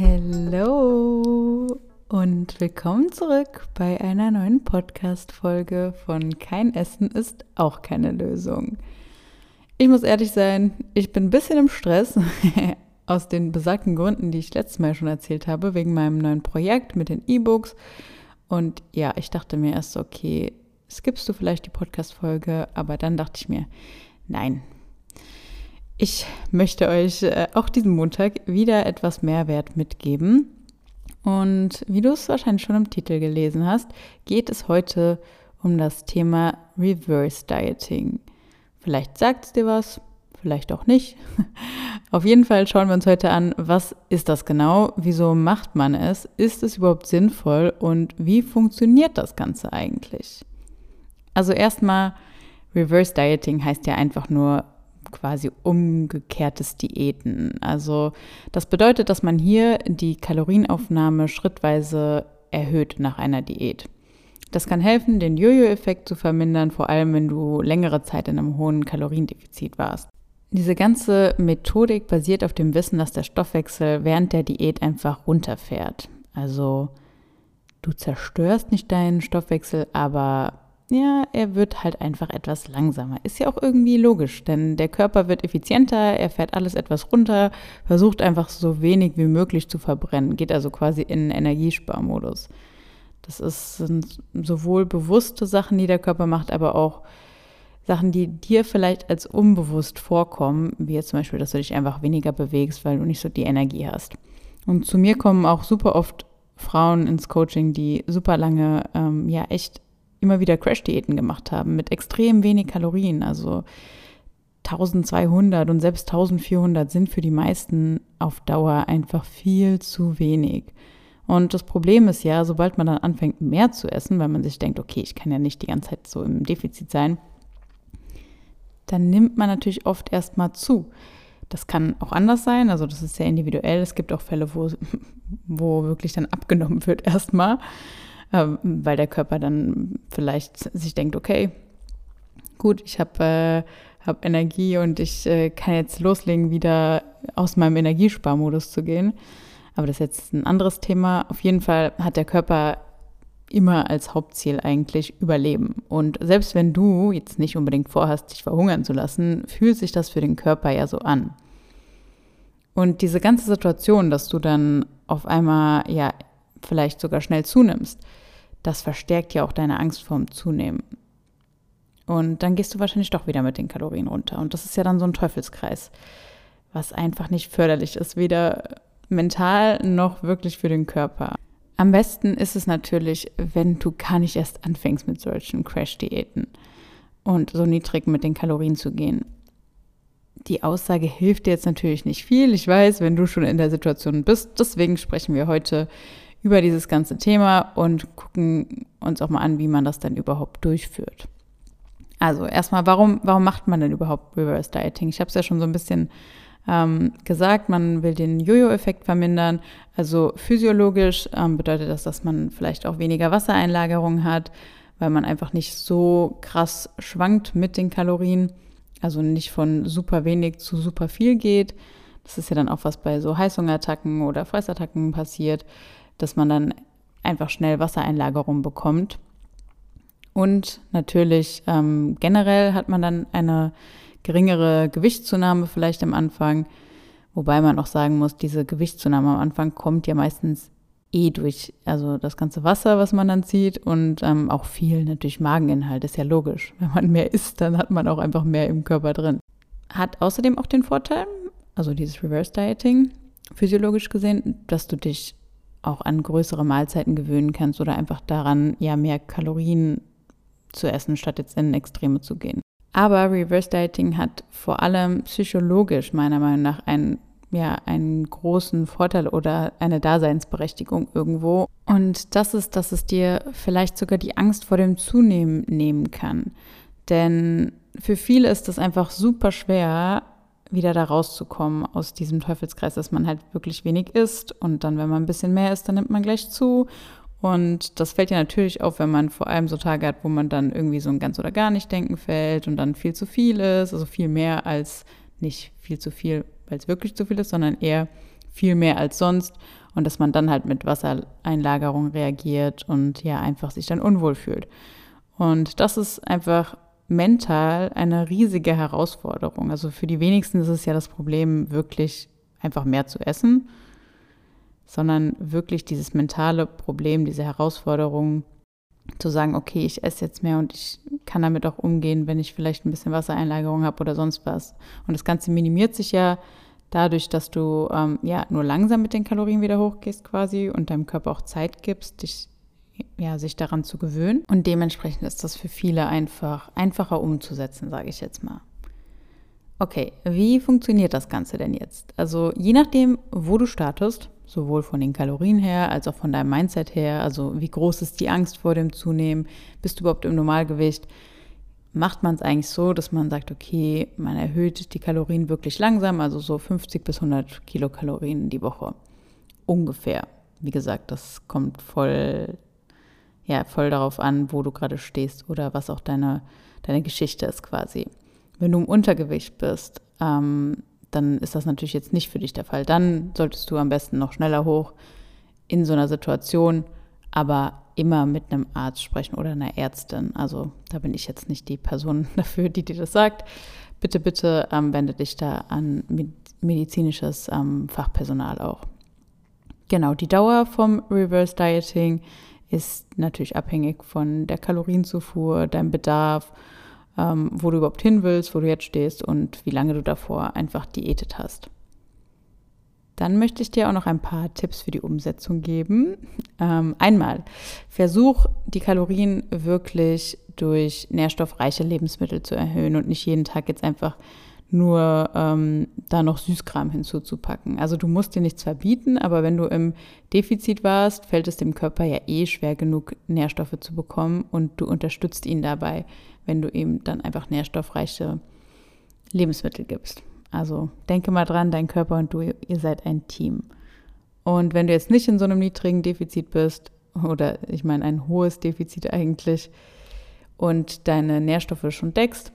Hallo und willkommen zurück bei einer neuen Podcast-Folge von Kein Essen ist auch keine Lösung. Ich muss ehrlich sein, ich bin ein bisschen im Stress. Aus den besagten Gründen, die ich letztes Mal schon erzählt habe, wegen meinem neuen Projekt mit den E-Books. Und ja, ich dachte mir erst, okay, skippst du vielleicht die Podcast-Folge, aber dann dachte ich mir, nein, ich möchte euch äh, auch diesen Montag wieder etwas Mehrwert mitgeben. Und wie du es wahrscheinlich schon im Titel gelesen hast, geht es heute um das Thema Reverse Dieting. Vielleicht sagt es dir was, vielleicht auch nicht. Auf jeden Fall schauen wir uns heute an, was ist das genau, wieso macht man es, ist es überhaupt sinnvoll und wie funktioniert das Ganze eigentlich? Also erstmal, Reverse Dieting heißt ja einfach nur quasi umgekehrtes Diäten. Also das bedeutet, dass man hier die Kalorienaufnahme schrittweise erhöht nach einer Diät. Das kann helfen, den Jojo-Effekt zu vermindern, vor allem wenn du längere Zeit in einem hohen Kaloriendefizit warst. Diese ganze Methodik basiert auf dem Wissen, dass der Stoffwechsel während der Diät einfach runterfährt. Also du zerstörst nicht deinen Stoffwechsel, aber ja, er wird halt einfach etwas langsamer. Ist ja auch irgendwie logisch, denn der Körper wird effizienter, er fährt alles etwas runter, versucht einfach so wenig wie möglich zu verbrennen, geht also quasi in Energiesparmodus. Das ist, sind sowohl bewusste Sachen, die der Körper macht, aber auch Sachen, die dir vielleicht als unbewusst vorkommen, wie jetzt zum Beispiel, dass du dich einfach weniger bewegst, weil du nicht so die Energie hast. Und zu mir kommen auch super oft Frauen ins Coaching, die super lange, ähm, ja, echt immer wieder Crash-Diäten gemacht haben mit extrem wenig Kalorien. Also 1200 und selbst 1400 sind für die meisten auf Dauer einfach viel zu wenig. Und das Problem ist ja, sobald man dann anfängt, mehr zu essen, weil man sich denkt, okay, ich kann ja nicht die ganze Zeit so im Defizit sein, dann nimmt man natürlich oft erstmal zu. Das kann auch anders sein, also das ist sehr individuell. Es gibt auch Fälle, wo, wo wirklich dann abgenommen wird erstmal. Ähm, weil der Körper dann vielleicht sich denkt, okay, gut, ich habe äh, hab Energie und ich äh, kann jetzt loslegen, wieder aus meinem Energiesparmodus zu gehen. Aber das ist jetzt ein anderes Thema. Auf jeden Fall hat der Körper immer als Hauptziel eigentlich Überleben. Und selbst wenn du jetzt nicht unbedingt vorhast, dich verhungern zu lassen, fühlt sich das für den Körper ja so an. Und diese ganze Situation, dass du dann auf einmal ja vielleicht sogar schnell zunimmst, das verstärkt ja auch deine Angst vorm Zunehmen. Und dann gehst du wahrscheinlich doch wieder mit den Kalorien runter. Und das ist ja dann so ein Teufelskreis, was einfach nicht förderlich ist, weder mental noch wirklich für den Körper. Am besten ist es natürlich, wenn du gar nicht erst anfängst mit solchen Crash-Diäten und so niedrig mit den Kalorien zu gehen. Die Aussage hilft dir jetzt natürlich nicht viel. Ich weiß, wenn du schon in der Situation bist. Deswegen sprechen wir heute über dieses ganze Thema und gucken uns auch mal an, wie man das dann überhaupt durchführt. Also erstmal, warum, warum macht man denn überhaupt Reverse Dieting? Ich habe es ja schon so ein bisschen ähm, gesagt, man will den Jojo-Effekt vermindern. Also physiologisch ähm, bedeutet das, dass man vielleicht auch weniger Wassereinlagerung hat, weil man einfach nicht so krass schwankt mit den Kalorien. Also nicht von super wenig zu super viel geht. Das ist ja dann auch was bei so Heißhungerattacken oder Fressattacken passiert dass man dann einfach schnell Wassereinlagerung bekommt. Und natürlich ähm, generell hat man dann eine geringere Gewichtszunahme vielleicht am Anfang. Wobei man auch sagen muss, diese Gewichtszunahme am Anfang kommt ja meistens eh durch, also das ganze Wasser, was man dann zieht und ähm, auch viel natürlich Mageninhalt, ist ja logisch. Wenn man mehr isst, dann hat man auch einfach mehr im Körper drin. Hat außerdem auch den Vorteil, also dieses Reverse Dieting, physiologisch gesehen, dass du dich auch an größere Mahlzeiten gewöhnen kannst oder einfach daran, ja, mehr Kalorien zu essen, statt jetzt in Extreme zu gehen. Aber Reverse Dieting hat vor allem psychologisch meiner Meinung nach einen, ja, einen großen Vorteil oder eine Daseinsberechtigung irgendwo. Und das ist, dass es dir vielleicht sogar die Angst vor dem Zunehmen nehmen kann. Denn für viele ist es einfach super schwer, wieder da rauszukommen aus diesem Teufelskreis, dass man halt wirklich wenig isst und dann, wenn man ein bisschen mehr isst, dann nimmt man gleich zu. Und das fällt ja natürlich auf, wenn man vor allem so Tage hat, wo man dann irgendwie so ein ganz oder gar nicht denken fällt und dann viel zu viel ist, also viel mehr als nicht viel zu viel, weil es wirklich zu viel ist, sondern eher viel mehr als sonst. und dass man dann halt mit Wassereinlagerung reagiert und ja einfach sich dann unwohl fühlt. Und das ist einfach mental eine riesige Herausforderung. Also für die wenigsten ist es ja das Problem, wirklich einfach mehr zu essen, sondern wirklich dieses mentale Problem, diese Herausforderung, zu sagen, okay, ich esse jetzt mehr und ich kann damit auch umgehen, wenn ich vielleicht ein bisschen Wassereinlagerung habe oder sonst was. Und das Ganze minimiert sich ja dadurch, dass du ähm, ja nur langsam mit den Kalorien wieder hochgehst quasi und deinem Körper auch Zeit gibst, dich ja, sich daran zu gewöhnen. Und dementsprechend ist das für viele einfach einfacher umzusetzen, sage ich jetzt mal. Okay, wie funktioniert das Ganze denn jetzt? Also je nachdem, wo du startest, sowohl von den Kalorien her als auch von deinem Mindset her, also wie groß ist die Angst vor dem Zunehmen, bist du überhaupt im Normalgewicht, macht man es eigentlich so, dass man sagt, okay, man erhöht die Kalorien wirklich langsam, also so 50 bis 100 Kilokalorien die Woche. Ungefähr. Wie gesagt, das kommt voll, ja, voll darauf an, wo du gerade stehst oder was auch deine, deine Geschichte ist quasi. Wenn du im Untergewicht bist, ähm, dann ist das natürlich jetzt nicht für dich der Fall. Dann solltest du am besten noch schneller hoch in so einer Situation, aber immer mit einem Arzt sprechen oder einer Ärztin. Also da bin ich jetzt nicht die Person dafür, die dir das sagt. Bitte, bitte ähm, wende dich da an medizinisches ähm, Fachpersonal auch. Genau, die Dauer vom Reverse Dieting ist natürlich abhängig von der Kalorienzufuhr, deinem Bedarf ähm, wo du überhaupt hin willst, wo du jetzt stehst und wie lange du davor einfach diätet hast. Dann möchte ich dir auch noch ein paar Tipps für die Umsetzung geben. Ähm, einmal, versuch die Kalorien wirklich durch nährstoffreiche Lebensmittel zu erhöhen und nicht jeden Tag jetzt einfach nur ähm, da noch Süßkram hinzuzupacken. Also du musst dir nichts verbieten, aber wenn du im Defizit warst, fällt es dem Körper ja eh schwer genug, Nährstoffe zu bekommen und du unterstützt ihn dabei, wenn du ihm dann einfach nährstoffreiche Lebensmittel gibst. Also denke mal dran, dein Körper und du, ihr seid ein Team. Und wenn du jetzt nicht in so einem niedrigen Defizit bist, oder ich meine ein hohes Defizit eigentlich, und deine Nährstoffe schon deckst,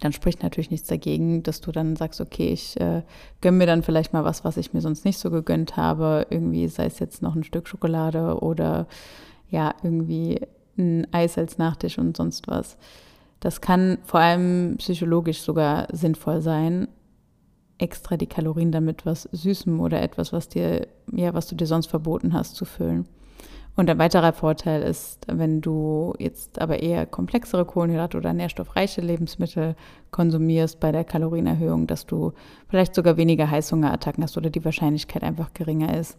dann spricht natürlich nichts dagegen, dass du dann sagst, okay, ich äh, gönne mir dann vielleicht mal was, was ich mir sonst nicht so gegönnt habe. Irgendwie sei es jetzt noch ein Stück Schokolade oder ja, irgendwie ein Eis als Nachtisch und sonst was. Das kann vor allem psychologisch sogar sinnvoll sein, extra die Kalorien damit was Süßem oder etwas, was dir, ja, was du dir sonst verboten hast, zu füllen. Und ein weiterer Vorteil ist, wenn du jetzt aber eher komplexere Kohlenhydrate oder nährstoffreiche Lebensmittel konsumierst bei der Kalorienerhöhung, dass du vielleicht sogar weniger Heißhungerattacken hast oder die Wahrscheinlichkeit einfach geringer ist.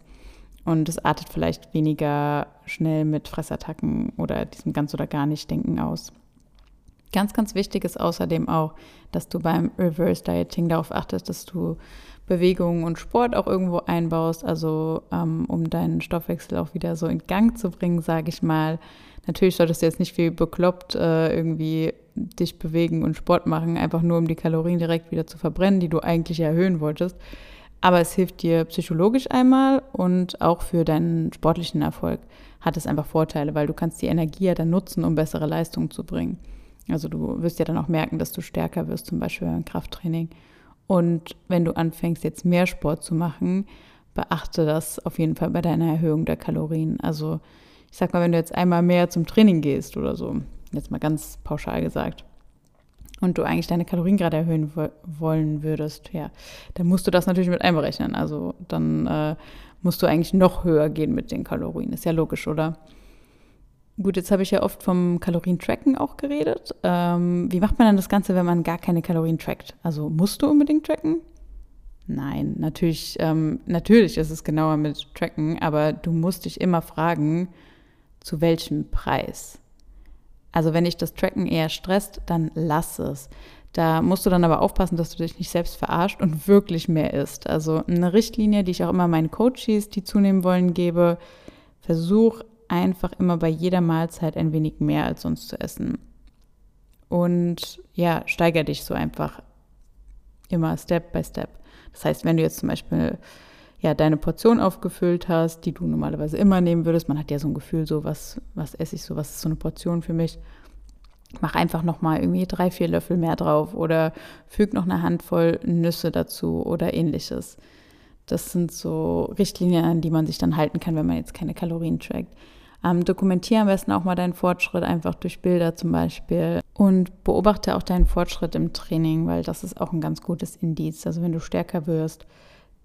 Und es artet vielleicht weniger schnell mit Fressattacken oder diesem ganz oder gar nicht Denken aus. Ganz, ganz wichtig ist außerdem auch, dass du beim Reverse Dieting darauf achtest, dass du Bewegung und Sport auch irgendwo einbaust, also ähm, um deinen Stoffwechsel auch wieder so in Gang zu bringen, sage ich mal. Natürlich solltest du jetzt nicht viel bekloppt äh, irgendwie dich bewegen und Sport machen, einfach nur um die Kalorien direkt wieder zu verbrennen, die du eigentlich erhöhen wolltest. Aber es hilft dir psychologisch einmal und auch für deinen sportlichen Erfolg hat es einfach Vorteile, weil du kannst die Energie ja dann nutzen, um bessere Leistungen zu bringen. Also du wirst ja dann auch merken, dass du stärker wirst, zum Beispiel beim Krafttraining. Und wenn du anfängst, jetzt mehr Sport zu machen, beachte das auf jeden Fall bei deiner Erhöhung der Kalorien. Also ich sag mal, wenn du jetzt einmal mehr zum Training gehst oder so, jetzt mal ganz pauschal gesagt, und du eigentlich deine Kalorien gerade erhöhen wollen würdest, ja, dann musst du das natürlich mit einberechnen. Also dann äh, musst du eigentlich noch höher gehen mit den Kalorien. Ist ja logisch, oder? Gut, jetzt habe ich ja oft vom Kalorien-Tracken auch geredet. Ähm, wie macht man dann das Ganze, wenn man gar keine Kalorien trackt? Also musst du unbedingt tracken? Nein, natürlich, ähm, natürlich ist es genauer mit Tracken, aber du musst dich immer fragen, zu welchem Preis. Also wenn dich das Tracken eher stresst, dann lass es. Da musst du dann aber aufpassen, dass du dich nicht selbst verarscht und wirklich mehr isst. Also eine Richtlinie, die ich auch immer meinen Coaches, die zunehmen wollen, gebe, versuch einfach immer bei jeder Mahlzeit ein wenig mehr als sonst zu essen. Und ja, steiger dich so einfach immer Step by Step. Das heißt, wenn du jetzt zum Beispiel ja, deine Portion aufgefüllt hast, die du normalerweise immer nehmen würdest. Man hat ja so ein Gefühl, so was, was esse ich so, was ist so eine Portion für mich. Mach einfach nochmal irgendwie drei, vier Löffel mehr drauf oder füg noch eine Handvoll Nüsse dazu oder ähnliches. Das sind so Richtlinien, an die man sich dann halten kann, wenn man jetzt keine Kalorien trackt. Ähm, dokumentiere am besten auch mal deinen Fortschritt, einfach durch Bilder zum Beispiel. Und beobachte auch deinen Fortschritt im Training, weil das ist auch ein ganz gutes Indiz. Also wenn du stärker wirst,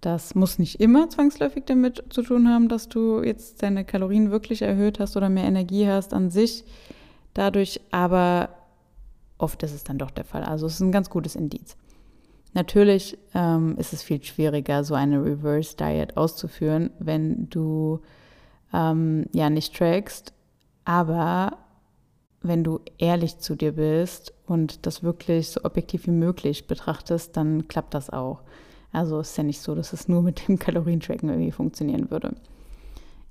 das muss nicht immer zwangsläufig damit zu tun haben, dass du jetzt deine Kalorien wirklich erhöht hast oder mehr Energie hast an sich dadurch, aber oft ist es dann doch der Fall. Also es ist ein ganz gutes Indiz. Natürlich ähm, ist es viel schwieriger, so eine Reverse Diet auszuführen, wenn du ähm, ja nicht trackst, aber wenn du ehrlich zu dir bist und das wirklich so objektiv wie möglich betrachtest, dann klappt das auch. Also ist ja nicht so, dass es nur mit dem Kalorientracken irgendwie funktionieren würde.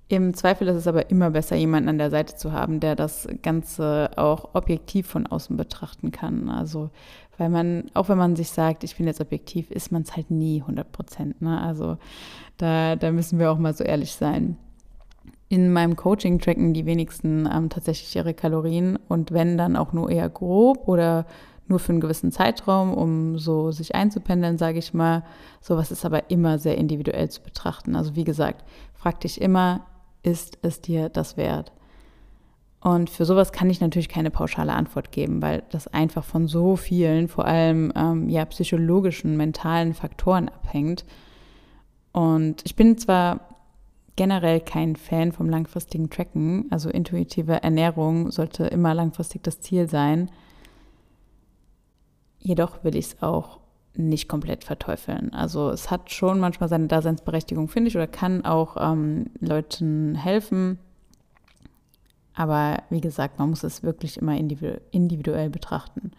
Im Zweifel ist es aber immer besser, jemanden an der Seite zu haben, der das Ganze auch objektiv von außen betrachten kann. Also, weil man, auch wenn man sich sagt, ich bin jetzt objektiv, ist man es halt nie 100 Prozent. Ne? Also, da, da müssen wir auch mal so ehrlich sein. In meinem Coaching tracken die wenigsten ähm, tatsächlich ihre Kalorien und wenn dann auch nur eher grob oder nur für einen gewissen Zeitraum, um so sich einzupendeln, sage ich mal. Sowas ist aber immer sehr individuell zu betrachten. Also wie gesagt, frag dich immer, ist es dir das wert? Und für sowas kann ich natürlich keine pauschale Antwort geben, weil das einfach von so vielen, vor allem ähm, ja psychologischen, mentalen Faktoren abhängt. Und ich bin zwar generell kein Fan vom langfristigen Tracken, also intuitive Ernährung sollte immer langfristig das Ziel sein. Jedoch will ich es auch nicht komplett verteufeln. Also es hat schon manchmal seine Daseinsberechtigung, finde ich, oder kann auch ähm, Leuten helfen. Aber wie gesagt, man muss es wirklich immer individuell betrachten.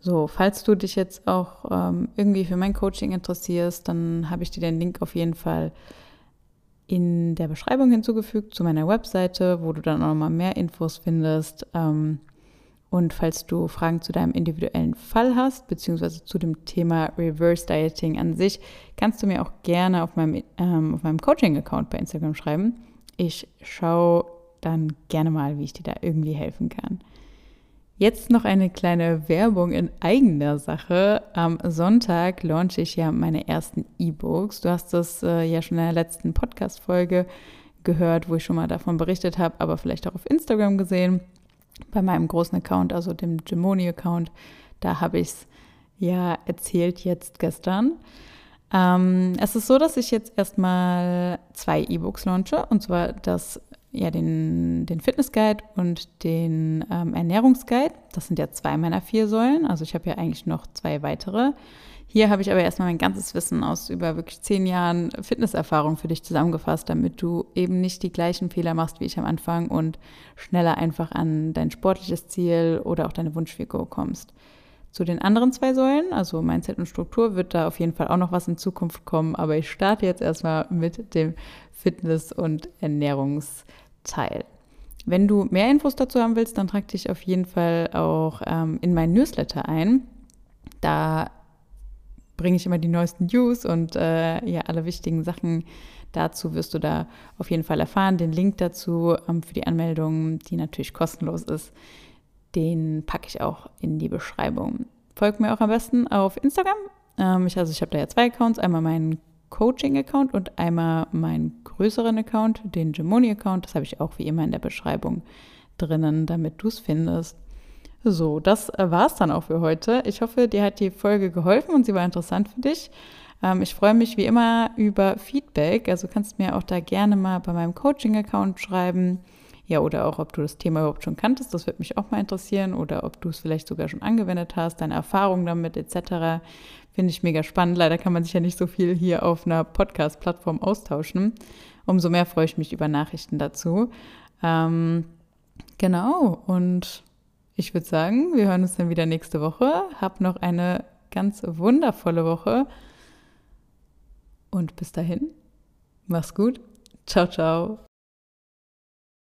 So, falls du dich jetzt auch ähm, irgendwie für mein Coaching interessierst, dann habe ich dir den Link auf jeden Fall in der Beschreibung hinzugefügt zu meiner Webseite, wo du dann auch nochmal mehr Infos findest. Ähm, und falls du Fragen zu deinem individuellen Fall hast, beziehungsweise zu dem Thema Reverse Dieting an sich, kannst du mir auch gerne auf meinem, ähm, meinem Coaching-Account bei Instagram schreiben. Ich schaue dann gerne mal, wie ich dir da irgendwie helfen kann. Jetzt noch eine kleine Werbung in eigener Sache. Am Sonntag launche ich ja meine ersten E-Books. Du hast das äh, ja schon in der letzten Podcast-Folge gehört, wo ich schon mal davon berichtet habe, aber vielleicht auch auf Instagram gesehen bei meinem großen Account, also dem Gemoni-Account, da habe ich es ja erzählt jetzt gestern. Ähm, es ist so, dass ich jetzt erstmal zwei E-Books launche, und zwar das, ja, den, den Fitness-Guide und den ähm, Ernährungsguide. Das sind ja zwei meiner vier Säulen. Also ich habe ja eigentlich noch zwei weitere. Hier habe ich aber erstmal mein ganzes Wissen aus über wirklich zehn Jahren Fitnesserfahrung für dich zusammengefasst, damit du eben nicht die gleichen Fehler machst wie ich am Anfang und schneller einfach an dein sportliches Ziel oder auch deine Wunschfigur kommst. Zu den anderen zwei Säulen, also Mindset und Struktur, wird da auf jeden Fall auch noch was in Zukunft kommen, aber ich starte jetzt erstmal mit dem Fitness- und Ernährungsteil. Wenn du mehr Infos dazu haben willst, dann trag dich auf jeden Fall auch ähm, in mein Newsletter ein. Da bringe ich immer die neuesten News und äh, ja, alle wichtigen Sachen dazu wirst du da auf jeden Fall erfahren. Den Link dazu ähm, für die Anmeldung, die natürlich kostenlos ist, den packe ich auch in die Beschreibung. Folgt mir auch am besten auf Instagram. Ähm, ich, also ich habe da ja zwei Accounts, einmal meinen Coaching-Account und einmal meinen größeren Account, den Gemoni-Account. Das habe ich auch wie immer in der Beschreibung drinnen, damit du es findest. So, das war es dann auch für heute. Ich hoffe, dir hat die Folge geholfen und sie war interessant für dich. Ähm, ich freue mich wie immer über Feedback. Also kannst mir auch da gerne mal bei meinem Coaching-Account schreiben. Ja, oder auch, ob du das Thema überhaupt schon kanntest, das würde mich auch mal interessieren. Oder ob du es vielleicht sogar schon angewendet hast, deine Erfahrungen damit etc. Finde ich mega spannend. Leider kann man sich ja nicht so viel hier auf einer Podcast-Plattform austauschen. Umso mehr freue ich mich über Nachrichten dazu. Ähm, genau, und ich würde sagen, wir hören uns dann wieder nächste Woche. Hab noch eine ganz wundervolle Woche. Und bis dahin, mach's gut. Ciao, ciao.